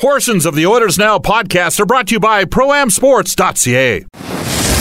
Portions of the Oilers Now podcast are brought to you by ProAmSports.ca.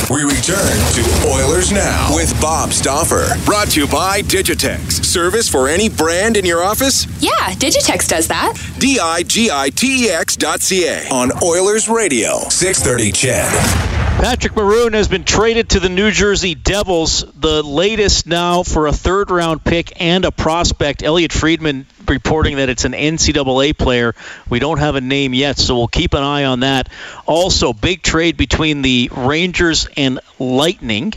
We return to Oilers Now with Bob Stauffer. Brought to you by Digitex. Service for any brand in your office? Yeah, Digitex does that. D I G I T E X dot C A on Oilers Radio. 630 CHED. Patrick Maroon has been traded to the New Jersey Devils, the latest now for a third round pick and a prospect. Elliot Friedman reporting that it's an NCAA player. We don't have a name yet, so we'll keep an eye on that. Also, big trade between the Rangers and Lightning.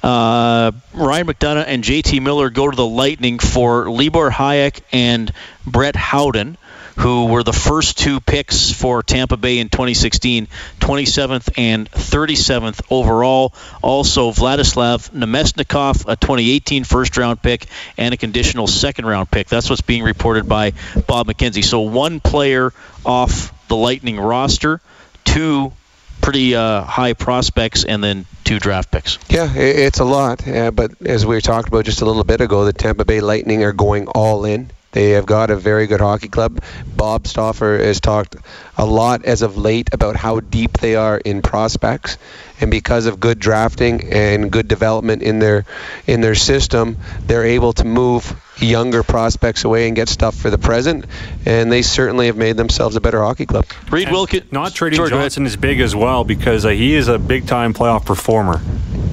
Uh, Ryan McDonagh and JT Miller go to the Lightning for Libor Hajek and Brett Howden who were the first two picks for Tampa Bay in 2016, 27th and 37th overall. Also, Vladislav Namestnikov, a 2018 first round pick, and a conditional second round pick. That's what's being reported by Bob McKenzie. So, one player off the Lightning roster, two pretty uh, high prospects, and then two draft picks. Yeah, it's a lot. Uh, but as we talked about just a little bit ago, the Tampa Bay Lightning are going all in. They have got a very good hockey club. Bob Stauffer has talked a lot as of late about how deep they are in prospects, and because of good drafting and good development in their in their system, they're able to move younger prospects away and get stuff for the present. And they certainly have made themselves a better hockey club. Reed Wilkins, not trading Sorry, Johnson is big as well because uh, he is a big time playoff performer.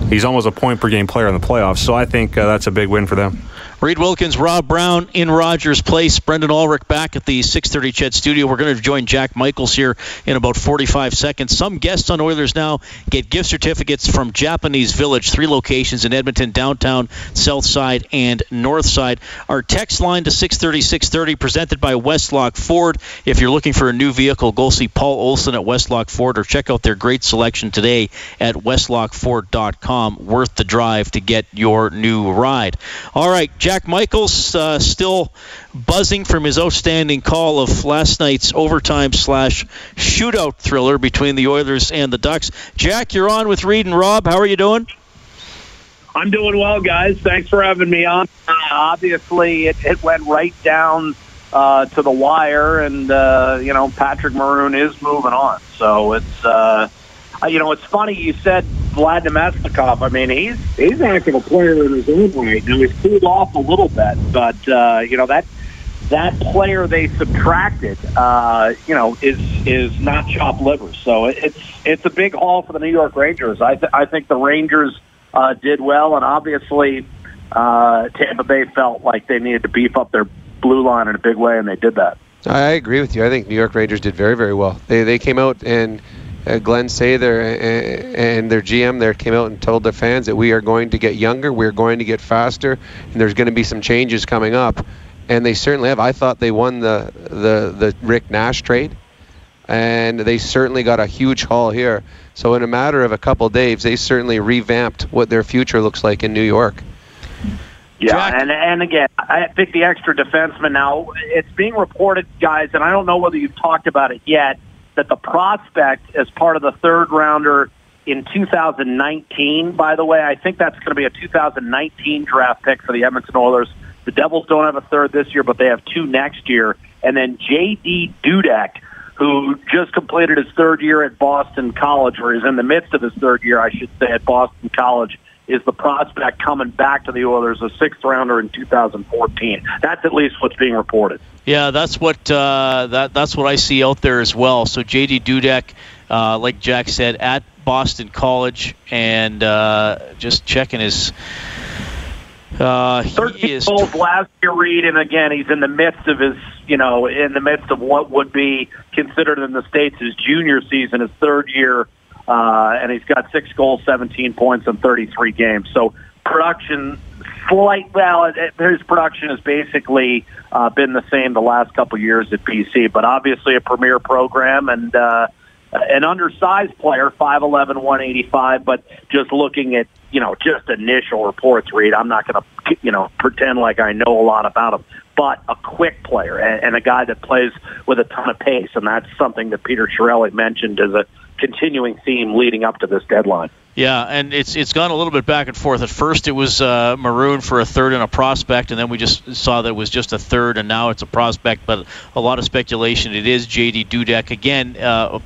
He's almost a point per game player in the playoffs, so I think uh, that's a big win for them. Reed Wilkins, Rob Brown in Rogers Place, Brendan Ulrich back at the 6:30 CHED studio. We're going to join Jack Michaels here in about 45 seconds. Some guests on Oilers now get gift certificates from Japanese Village, three locations in Edmonton, downtown, south side, and north side. Our text line to 630 630 presented by Westlock Ford. If you're looking for a new vehicle, go see Paul Olson at Westlock Ford or check out their great selection today at westlockford.com. Worth the drive to get your new ride. All right, Jack Jack Michaels uh, still buzzing from his outstanding call of last night's overtime slash shootout thriller between the Oilers and the Ducks. Jack, you're on with Reed and Rob. How are you doing? I'm doing well, guys. Thanks for having me on. Uh, obviously, it, it went right down uh, to the wire, and uh, you know Patrick Maroon is moving on. So it's uh, uh, you know, it's funny you said Vlad Namestnikov. I mean, he's he's an active player in his own right. Now he's cooled off a little bit, but uh, you know that that player they subtracted, uh, you know, is is not chopped liver. So it's it's a big haul for the New York Rangers. I th- I think the Rangers uh, did well, and obviously uh, Tampa Bay felt like they needed to beef up their blue line in a big way, and they did that. I agree with you. I think New York Rangers did very very well. They they came out and uh, Glen Sather and their GM there came out and told their fans that we are going to get younger, we're going to get faster, and there's going to be some changes coming up. And they certainly have. I thought they won the the the Rick Nash trade, and they certainly got a huge haul here. So in a matter of a couple of days, they certainly revamped what their future looks like in New York. Yeah, Jack. and and again, I think the extra defenseman now. It's being reported, guys, and I don't know whether you've talked about it yet that the prospect as part of the third rounder in 2019, by the way, I think that's going to be a 2019 draft pick for the Edmonton Oilers. The Devils don't have a third this year, but they have two next year. And then J.D. Dudek, who just completed his third year at Boston College, or is in the midst of his third year, I should say, at Boston College, is the prospect coming back to the Oilers, a sixth rounder in 2014. That's at least what's being reported. Yeah, that's what uh, that that's what I see out there as well. So JD Dudek, uh, like Jack said, at Boston College, and uh, just checking his. Uh, 13 is goals last year, Reed, and again, he's in the midst of his, you know, in the midst of what would be considered in the states his junior season, his third year, uh, and he's got six goals, 17 points in 33 games. So production, slight. Well, it, his production has basically uh, been the same the last couple years at BC, but obviously a premier program and. Uh, an undersized player, 5'11", 185, but just looking at, you know, just initial reports, Reed, I'm not going to, you know, pretend like I know a lot about him, but a quick player and, and a guy that plays with a ton of pace, and that's something that Peter Chiarelli mentioned as a continuing theme leading up to this deadline. Yeah, and it's it's gone a little bit back and forth. At first, it was uh, Maroon for a third and a prospect, and then we just saw that it was just a third, and now it's a prospect. But a lot of speculation. It is J.D. Dudek again. Uh,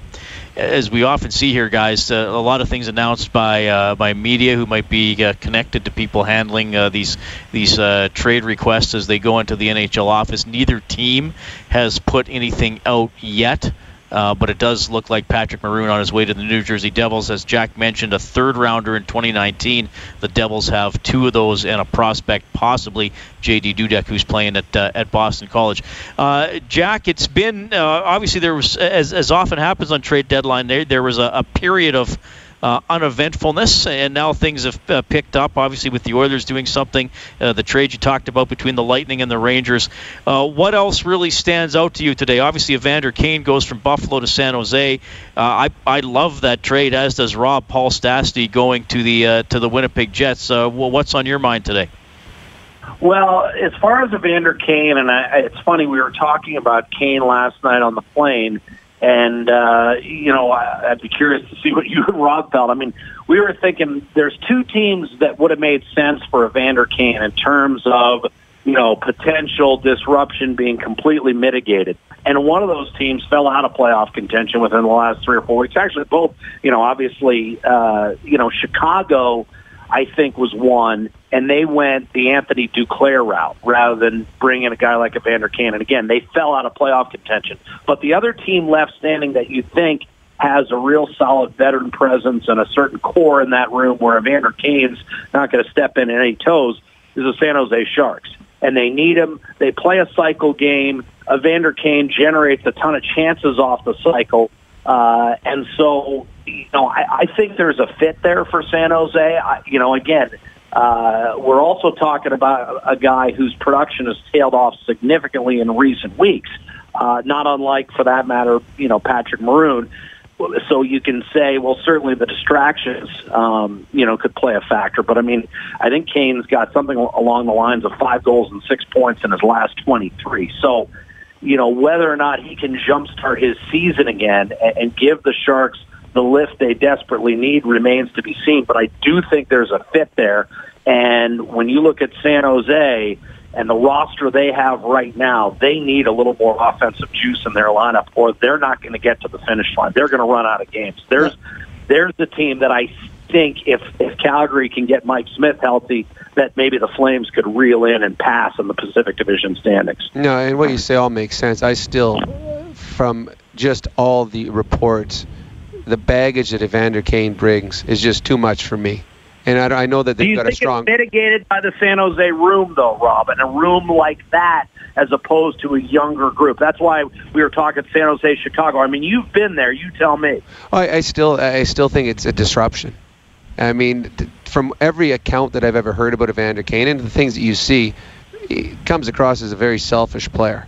as we often see here, guys, uh, a lot of things announced by uh, by media who might be uh, connected to people handling uh, these these uh, trade requests as they go into the NHL office. Neither team has put anything out yet. Uh, but it does look like Patrick Maroon on his way to the New Jersey Devils. As Jack mentioned, a third rounder in 2019. The Devils have two of those and a prospect, possibly J.D. Dudek, who's playing at uh, at Boston College. Uh, Jack, it's been uh, obviously there was as as often happens on trade deadline. There there was a, a period of uh, uneventfulness, and now things have uh, picked up. Obviously, with the Oilers doing something, uh, the trade you talked about between the Lightning and the Rangers. Uh, what else really stands out to you today? Obviously, Evander Kane goes from Buffalo to San Jose. Uh, I I love that trade, as does Rob Paul Stastny going to the uh, to the Winnipeg Jets. what's on your mind today? Well, as far as Evander Kane, and I, it's funny we were talking about Kane last night on the plane and, uh, you know, I, I'd be curious to see what you and Rob felt. I mean, we were thinking there's two teams that would have made sense for Evander Kane in terms of, you know, potential disruption being completely mitigated. And one of those teams fell out of playoff contention within the last three or four weeks. Actually, both, you know, obviously, uh, you know, Chicago, I think, was one and they went the Anthony Duclair route rather than bringing a guy like Evander. And again, they fell out of playoff contention. But the other team left standing that you think has a real solid veteran presence and a certain core in that room where Evander Kane's not going to step in any toes is the San Jose Sharks. And they need him. They play a cycle game. Evander Kane generates a ton of chances off the cycle. Uh, and so, you know, I, I think there's a fit there for San Jose. I, you know, again, uh, we're also talking about a guy whose production has tailed off significantly in recent weeks, uh, not unlike, for that matter, you know, Patrick Maroon. So you can say, well, certainly the distractions, um, you know, could play a factor. But I mean, I think Kane's got something along the lines of five goals and six points in his last 23. So, you know, whether or not he can jumpstart his season again and, and give the Sharks – the lift they desperately need remains to be seen. But I do think there's a fit there. And when you look at San Jose and the roster they have right now, they need a little more offensive juice in their lineup, or they're not going to get to the finish line. They're going to run out of games. There's there's the team that I think if if Calgary can get Mike Smith healthy, that maybe the Flames could reel in and pass in the Pacific Division standings. No, and what you say all makes sense. I still, from just all the reports the baggage that Evander Kane brings is just too much for me. And I, I know that they've got a strong. Do you think it's mitigated by the San Jose room, though, Rob? And a room like that, as opposed to a younger group. That's why we were talking San Jose, Chicago. I mean, you've been there. You tell me. Oh, I, I still, I still think it's a disruption. I mean, from every account that I've ever heard about Evander Kane and the things that you see, he comes across as a very selfish player.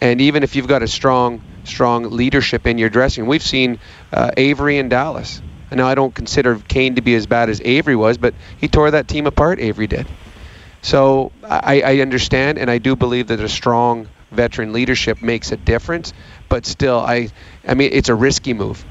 And even if you've got a strong strong leadership in your dressing. We've seen uh, Avery in Dallas. Now, I don't consider Kane to be as bad as Avery was, but he tore that team apart, Avery did. So I, I understand, and I do believe that a strong veteran leadership makes a difference. But still, I, I mean, it's a risky move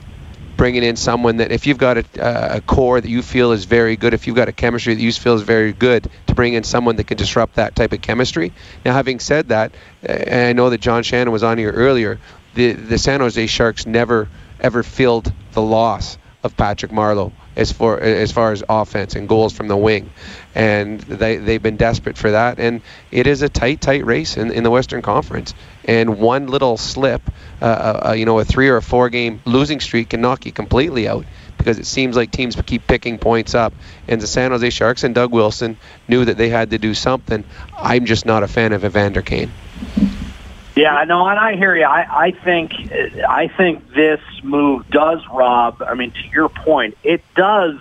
bringing in someone that if you've got a, a, core that you feel is very good, if you've got a chemistry that you feel is very good, to bring in someone that can disrupt that type of chemistry. Now, having said that, and I know that John Shannon was on here earlier, the the San Jose Sharks never ever filled the loss of Patrick Marleau as far as far as offense and goals from the wing, and they they've been desperate for that. And it is a tight, tight race in, in the Western Conference. And one little slip, uh, uh, uh, you know, a three or a four game losing streak can knock you completely out because it seems like teams keep picking points up. And the San Jose Sharks and Doug Wilson knew that they had to do something. I'm just not a fan of Evander Kane. Yeah, no, and I hear you. I, I think I think this move does, Rob. I mean, to your point, it does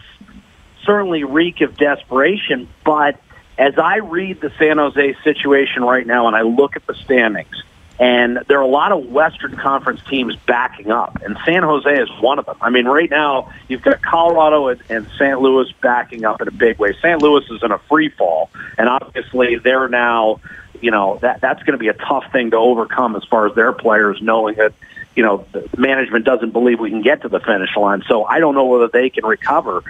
certainly reek of desperation. But as I read the San Jose situation right now, and I look at the standings, and there are a lot of Western Conference teams backing up, and San Jose is one of them. I mean, right now you've got Colorado and, and St. Louis backing up in a big way. St. Louis is in a free fall, and obviously they're now, you know, that that's going to be a tough thing to overcome as far as their players knowing that, you know, the management doesn't believe we can get to the finish line. So I don't know whether they can recover,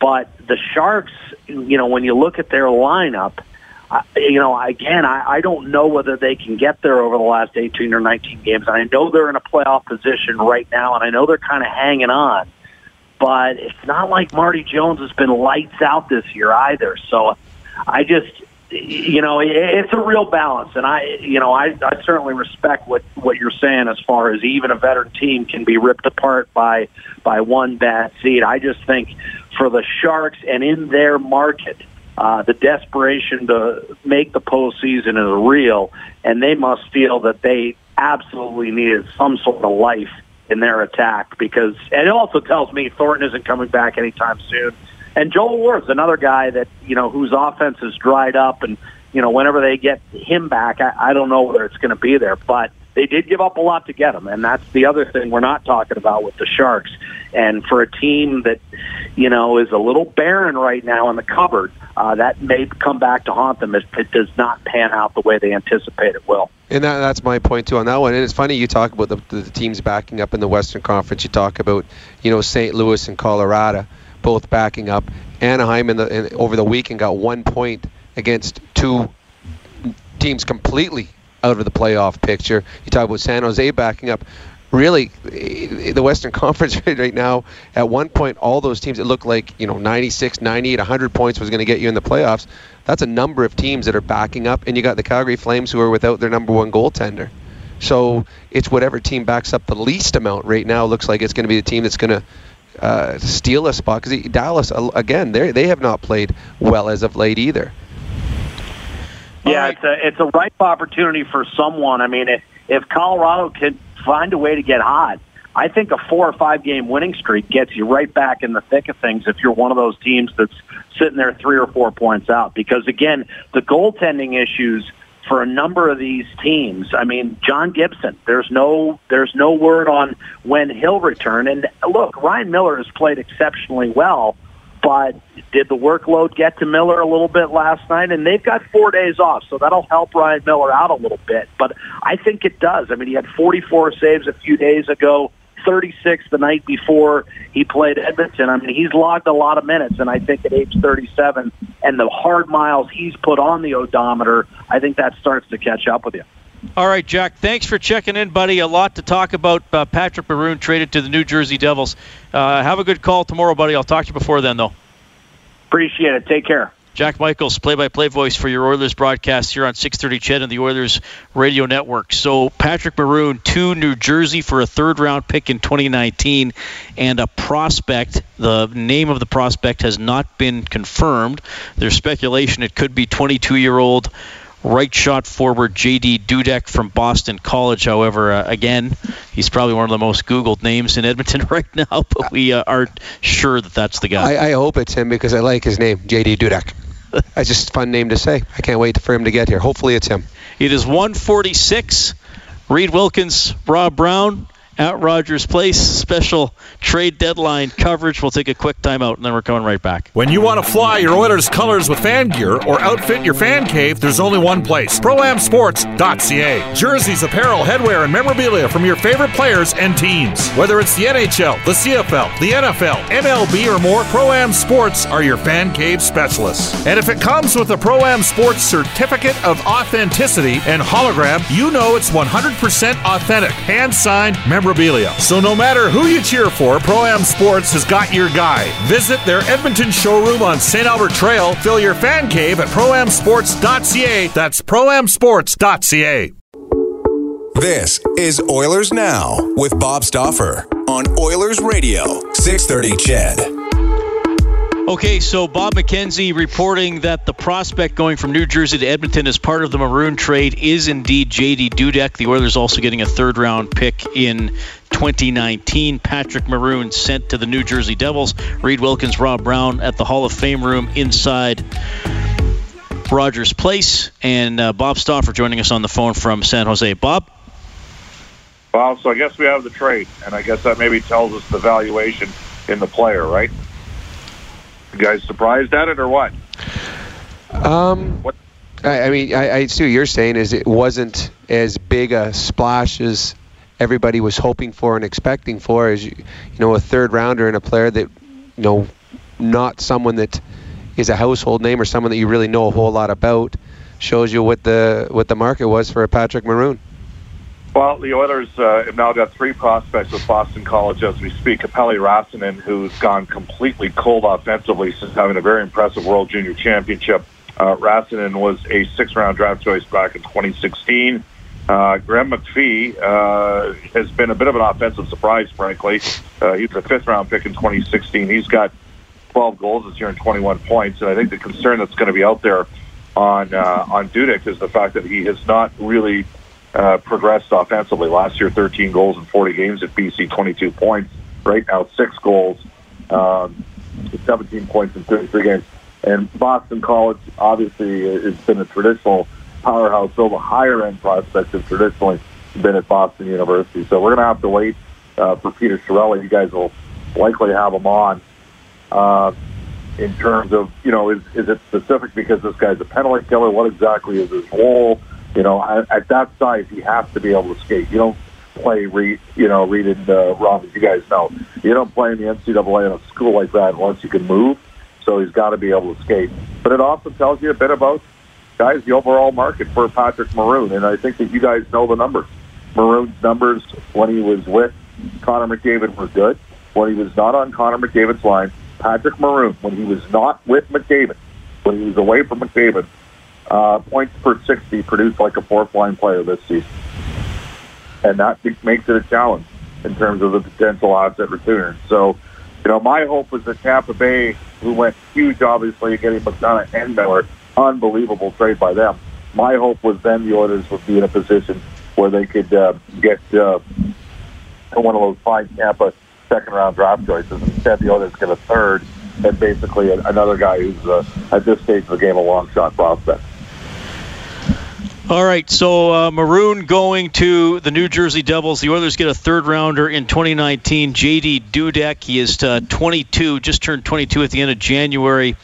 but the Sharks, you know, when you look at their lineup you know, again, I, I don't know whether they can get there over the last 18 or 19 games. I know they're in a playoff position right now, and I know they're kind of hanging on. But it's not like Marty Jones has been lights out this year either. So I just, you know, it's a real balance, and I, you know, I, I certainly respect what what you're saying as far as even a veteran team can be ripped apart by by one bad seed. I just think for the Sharks and in their market uh, the desperation to make the postseason is real, and they must feel that they absolutely needed some sort of life in their attack because and it also tells me Thornton isn't coming back anytime soon. And Joel Ward's another guy that, you know, whose offense has dried up and, you know, whenever they get him back, I, I don't know whether it's going to be there. But they did give up a lot to get him, and that's the other thing we're not talking about with the Sharks. And for a team that, you know, is a little barren right now in the cupboard, uh, that may come back to haunt them if it does not pan out the way they anticipate it will. And that, that's my point too on that one. And it's funny you talk about the, the teams backing up in the Western Conference. You talk about, you know, St. Louis and Colorado both backing up. Anaheim in the in, over the weekend got one point against two teams completely out of the playoff picture. You talk about San Jose backing up. Really, the Western Conference right now, at one point, all those teams, it looked like, you know, 96, 98, 100 points was going to get you in the playoffs. That's a number of teams that are backing up, and you got the Calgary Flames who are without their number one goaltender. So it's whatever team backs up the least amount right now looks like it's going to be the team that's going to uh, steal a spot because Dallas again they they have not played well as of late either. Yeah, right. it's a it's a ripe opportunity for someone. I mean, if, if Colorado can find a way to get hot, I think a four or five game winning streak gets you right back in the thick of things if you're one of those teams that's sitting there three or four points out. Because again, the goaltending issues for a number of these teams. I mean, John Gibson. There's no there's no word on when he'll return. And look, Ryan Miller has played exceptionally well, but did the workload get to Miller a little bit last night? And they've got four days off, so that'll help Ryan Miller out a little bit. But I think it does. I mean, he had 44 saves a few days ago. 36 the night before he played Edmonton. I mean, he's logged a lot of minutes, and I think at age 37 and the hard miles he's put on the odometer, I think that starts to catch up with you. All right, Jack. Thanks for checking in, buddy. A lot to talk about. Uh, Patrick Maroon traded to the New Jersey Devils. Uh, have a good call tomorrow, buddy. I'll talk to you before then, though. Appreciate it. Take care. Jack Michaels, play-by-play voice for your Oilers broadcast here on 6:30 CHED and the Oilers radio network. So Patrick Maroon to New Jersey for a third-round pick in 2019 and a prospect. The name of the prospect has not been confirmed. There's speculation it could be 22-year-old right shot forward J.D. Dudek from Boston College. However, uh, again, he's probably one of the most Googled names in Edmonton right now, but we uh, aren't sure that that's the guy. I, I, hope it's him because I like his name, J.D. Dudek. It's just a fun name to say. I can't wait for him to get here. Hopefully, it's him. It is 146. Reed Wilkins, Rob Brown, at Rogers Place. Special trade deadline coverage. We'll take a quick timeout and then we're coming right back. When you want to fly your Oilers colors with fan gear or outfit your fan cave, there's only one place ProAmSports.ca. Jerseys, apparel, headwear, and memorabilia from your favorite players and teams. Whether it's the NHL, the CFL, the NFL, MLB, or more, Pro-Am Sports are your fan cave specialists. And if it comes with a Pro-Am Sports certificate of authenticity and hologram, you know it's 100% authentic, hand-signed memorabilia. So no matter who you cheer for, Pro-Am Sports has got your guy. Visit their Edmonton showroom on St. Albert Trail. Fill your fan cave at proamsports.ca. That's proamsports.ca. This is Oilers Now with Bob Stauffer on Oilers Radio, 630 CHED. Okay, so Bob McKenzie reporting that the prospect going from New Jersey to Edmonton as part of the Maroon trade is indeed J.D. Dudek. The Oilers also getting a third round pick in 2019. Patrick Maroon sent to the New Jersey Devils. Reed Wilkins, Rob Brown at the Hall of Fame room inside Rogers Place. And uh, Bob Stauffer joining us on the phone from San Jose. Bob? Well, so I guess we have the trade, and I guess that maybe tells us the valuation in the player, right? You guys surprised at it or what? Um, What? I, I mean, I, I see what you're saying is it wasn't as big a splash as everybody was hoping for and expecting for. As you, you know, a third rounder and a player that, you know, not someone that is a household name or someone that you really know a whole lot about, shows you what the what the market was for a Patrick Maroon. Well, the Oilers uh, have now got three prospects with Boston College as we speak. Aapeli Rasanen, who's gone completely cold offensively since having a very impressive World Junior Championship. Uh, Rasanen was a six-round draft choice back in 2016. Uh, Graham McPhee uh, has been a bit of an offensive surprise, frankly. Uh, he was a fifth-round pick in 2016. He's got 12 goals this year and 21 points. And I think the concern that's going to be out there on uh, on Dudek is the fact that he has not really uh, progressed offensively. Last year, 13 goals in 40 games at BC, 22 points. Right now, six goals, um, 17 points in 33 games. And Boston College obviously has been a traditional powerhouse. So the higher end prospects have traditionally been at Boston University. So we're going to have to wait uh, for Peter Chiarelli. You guys will likely have him on. Uh, in terms of, you know, is, is it specific because this guy's a penalty killer? What exactly is his role? You know, at, at that size, he has to be able to skate. You don't play Reed, you know, Reed and uh, Rob, as you guys know. You don't play in the NCAA in a school like that unless you can move. So he's got to be able to skate. But it also tells you a bit about, guys, the overall market for Patrick Maroon. And I think that you guys know the numbers. Maroon's numbers when he was with Connor McDavid were good. When he was not on Connor McDavid's line, Patrick Maroon, when he was not with McDavid, when he was away from McDavid, uh, points per 60 produced like a fourth line player this season. And that makes it a challenge in terms of the potential asset return. So, you know, my hope was that Tampa Bay, who went huge, obviously, getting McDonagh and Miller, unbelievable trade by them. My hope was then the Oilers would be in a position where they could uh, get uh, one of those fine Tampa second round draft choices. Instead, the Oilers get a third and basically another guy who's uh, at this stage of the game a long shot prospect. All right, so uh, Maroon going to the New Jersey Devils. The Oilers get a third rounder in 2019. JD Dudek, he is uh, 22, just turned 22 at the end of January.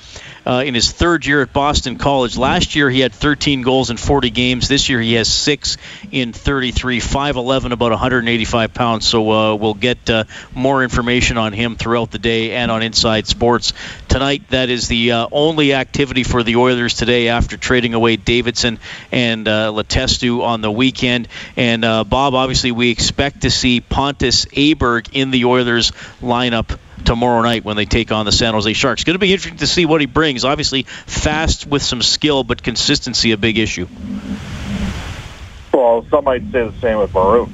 Uh, in his third year at Boston College. Last year he had 13 goals in 40 games. This year he has six in 33, 5'11, about 185 pounds. So uh, we'll get uh, more information on him throughout the day and on Inside Sports tonight. That is the uh, only activity for the Oilers today after trading away Davidson and uh, Letestu on the weekend. And uh, Bob, obviously we expect to see Pontus Aberg in the Oilers lineup tomorrow night when they take on the San Jose Sharks. Going to be interesting to see what he brings. Obviously, fast with some skill, but consistency a big issue. Well, some might say the same with Maroon,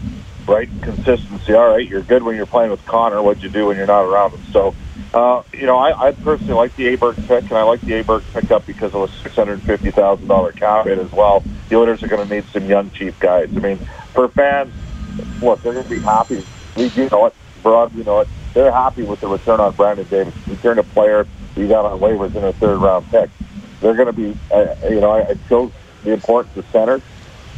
right? Consistency. All right, you're good when you're playing with Connor. What'd you do when you're not around him? So, uh, you know, I, I personally like the Aberg pick, and I like the Aberg pickup because of a six hundred fifty thousand dollar cap hit as well. The Oilers are going to need some young, cheap guys. I mean, for fans, look, they're going to be happy. We, you know it. Broad, you know it they're happy with the return on Brandon Davidson. Return a player he got on waivers in a third round pick. They're going to be, uh, you know, I, I chose the importance of center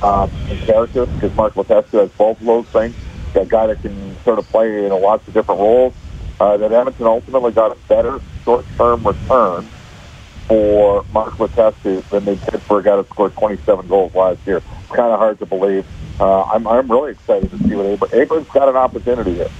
um, and character because Mark Letestu has both of those things. a guy that can sort of play in lots of different roles. Uh, that Edmonton ultimately got a better short-term return for Mark Letestu than they did for a guy that scored 27 goals last year. It's kind of hard to believe. Uh, I'm, I'm really excited to see what Aberg's. Aberg's got an opportunity here.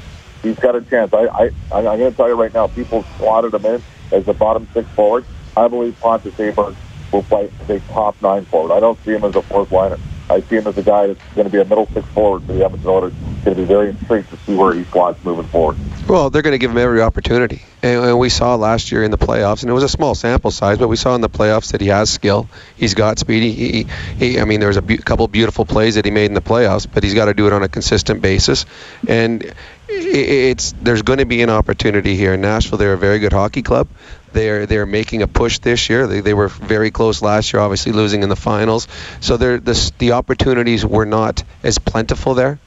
He's got a chance. I, I, I'm going to tell you right now, people slotted him in as the bottom six forward. I believe Pontus Aberg will play as a top nine forward. I don't see him as a fourth liner. I see him as a guy that's going to be a middle six forward for the Edmonton Oilers. Going to be very intrigued to see where he slots moving forward. Well, they're going to give him every opportunity, and, and, we saw last year in the playoffs, and it was a small sample size, but we saw in the playoffs that he has skill. He's got speed. He, he, he I mean, there was a bu- couple beautiful plays that he made in the playoffs, but he's got to do it on a consistent basis, and it's there's going to be an opportunity here in Nashville. They're a very good hockey club. They're they're making a push this year. They, they were very close last year, obviously losing in the finals. So the the opportunities were not as plentiful there.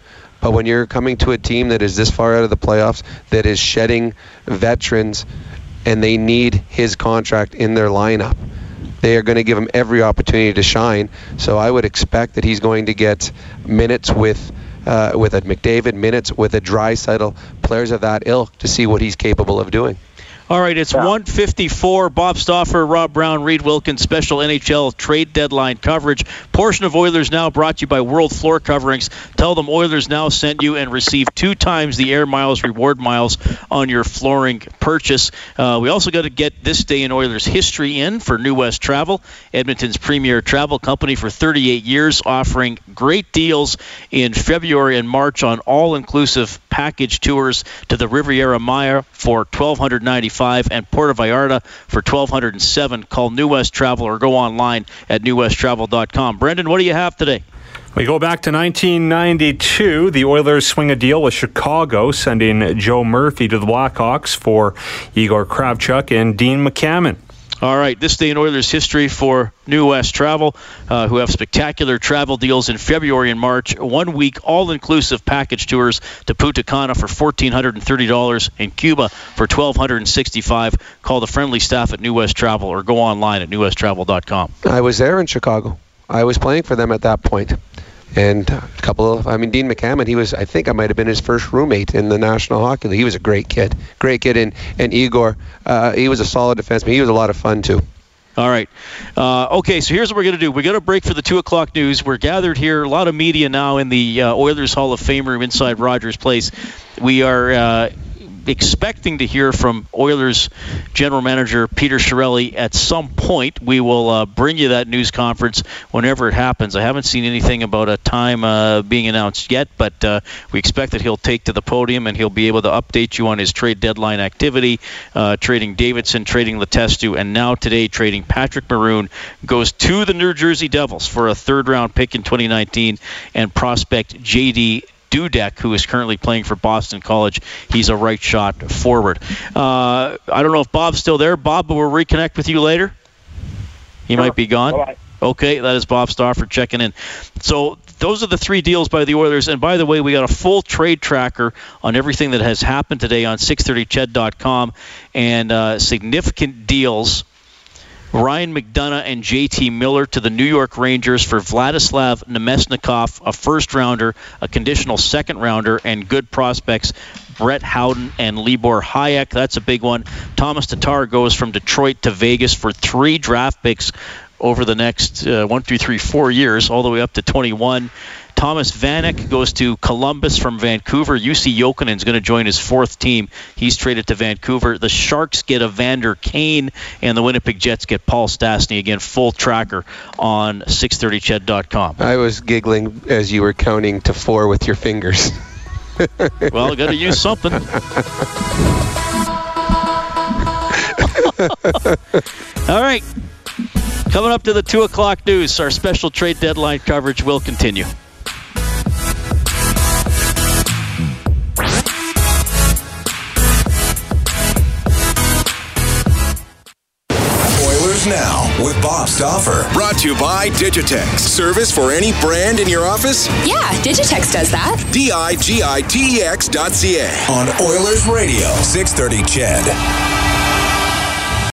But when you're coming to a team that is this far out of the playoffs, that is shedding veterans, and they need his contract in their lineup, they are going to give him every opportunity to shine. So I would expect that he's going to get minutes with. Uh, with a McDavid minutes, with a Draisaitl, players of that ilk, to see what he's capable of doing. All right, it's yeah. 154. Bob Stauffer, Rob Brown, Reed Wilkins, special NHL trade deadline coverage. Portion of Oilers Now brought to you by World Floor Coverings. Tell them Oilers Now sent you and receive two times the air miles reward miles on your flooring purchase. Uh, we also got to get this day in Oilers history in for New West Travel, Edmonton's premier travel company for 38 years, offering great deals in February and March on all-inclusive package tours to the Riviera Maya for 1295 185 and Puerto Vallarta for 1207. Call New West Travel or go online at newwesttravel.com. Brendan, what do you have today? We go back to 1992. The Oilers swing a deal with Chicago, sending Joe Murphy to the Blackhawks for Igor Kravchuk and Dean McAmmond. All right, this day in Oilers history for New West Travel, uh, who have spectacular travel deals in February and March. One week all-inclusive package tours to Punta Cana for $1,430 and Cuba for $1,265. Call the friendly staff at New West Travel or go online at newwesttravel.com. I was there in Chicago. I was playing for them at that point and a couple of I mean Dean McAmmond he was I think I might have been his first roommate in the National Hockey League he was a great kid great kid and and Igor uh, he was a solid defenseman he was a lot of fun too all right. Uh, okay, so here's what we're going to do. We're going to break for the 2 o'clock news. We're gathered here, a lot of media now in the uh, Oilers Hall of Fame room inside Rogers Place. We are uh, expecting to hear from Oilers general manager Peter Chiarelli at some point. We will uh, bring you that news conference whenever it happens. I haven't seen anything about a time uh, being announced yet, but uh, we expect that he'll take to the podium and he'll be able to update you on his trade deadline activity, uh, trading Davidson, trading Letestu, and now today trading Patrick Maroon goes to the New Jersey Devils for a third round pick in 2019 and prospect J.D. Dudek, who is currently playing for Boston College. He's a right shot forward. Uh, I don't know if Bob's still there. Bob, but we'll reconnect with you later. He sure. might be gone. Bye-bye. Okay, that is Bob Stauffer checking in. So those are the three deals by the Oilers. And by the way, we got a full trade tracker on everything that has happened today on 630ched.com and uh, significant deals Ryan McDonagh and JT Miller to the New York Rangers for Vladislav Namestnikov, a first rounder, a conditional second rounder, and good prospects Brett Howden and Libor Hajek. That's a big one. Thomas Tatar goes from Detroit to Vegas for three draft picks over the next uh, one, two, three, four years, all the way up to 21. Thomas Vanek goes to Columbus from Vancouver. Jussi Jokinen is going to join his fourth team. He's traded to Vancouver. The Sharks get Evander Kane, and the Winnipeg Jets get Paul Stastny. Again, full tracker on 630ched.com. I was giggling as you were counting to four with your fingers. well, got to use something. All right. Coming up to the 2 o'clock news, our special trade deadline coverage will continue. Oilers Now with Bob Stauffer. Brought to you by Digitex. Service for any brand in your office? Yeah, Digitex does that. D I G I T E X dot C A. On Oilers Radio, 630 CHED.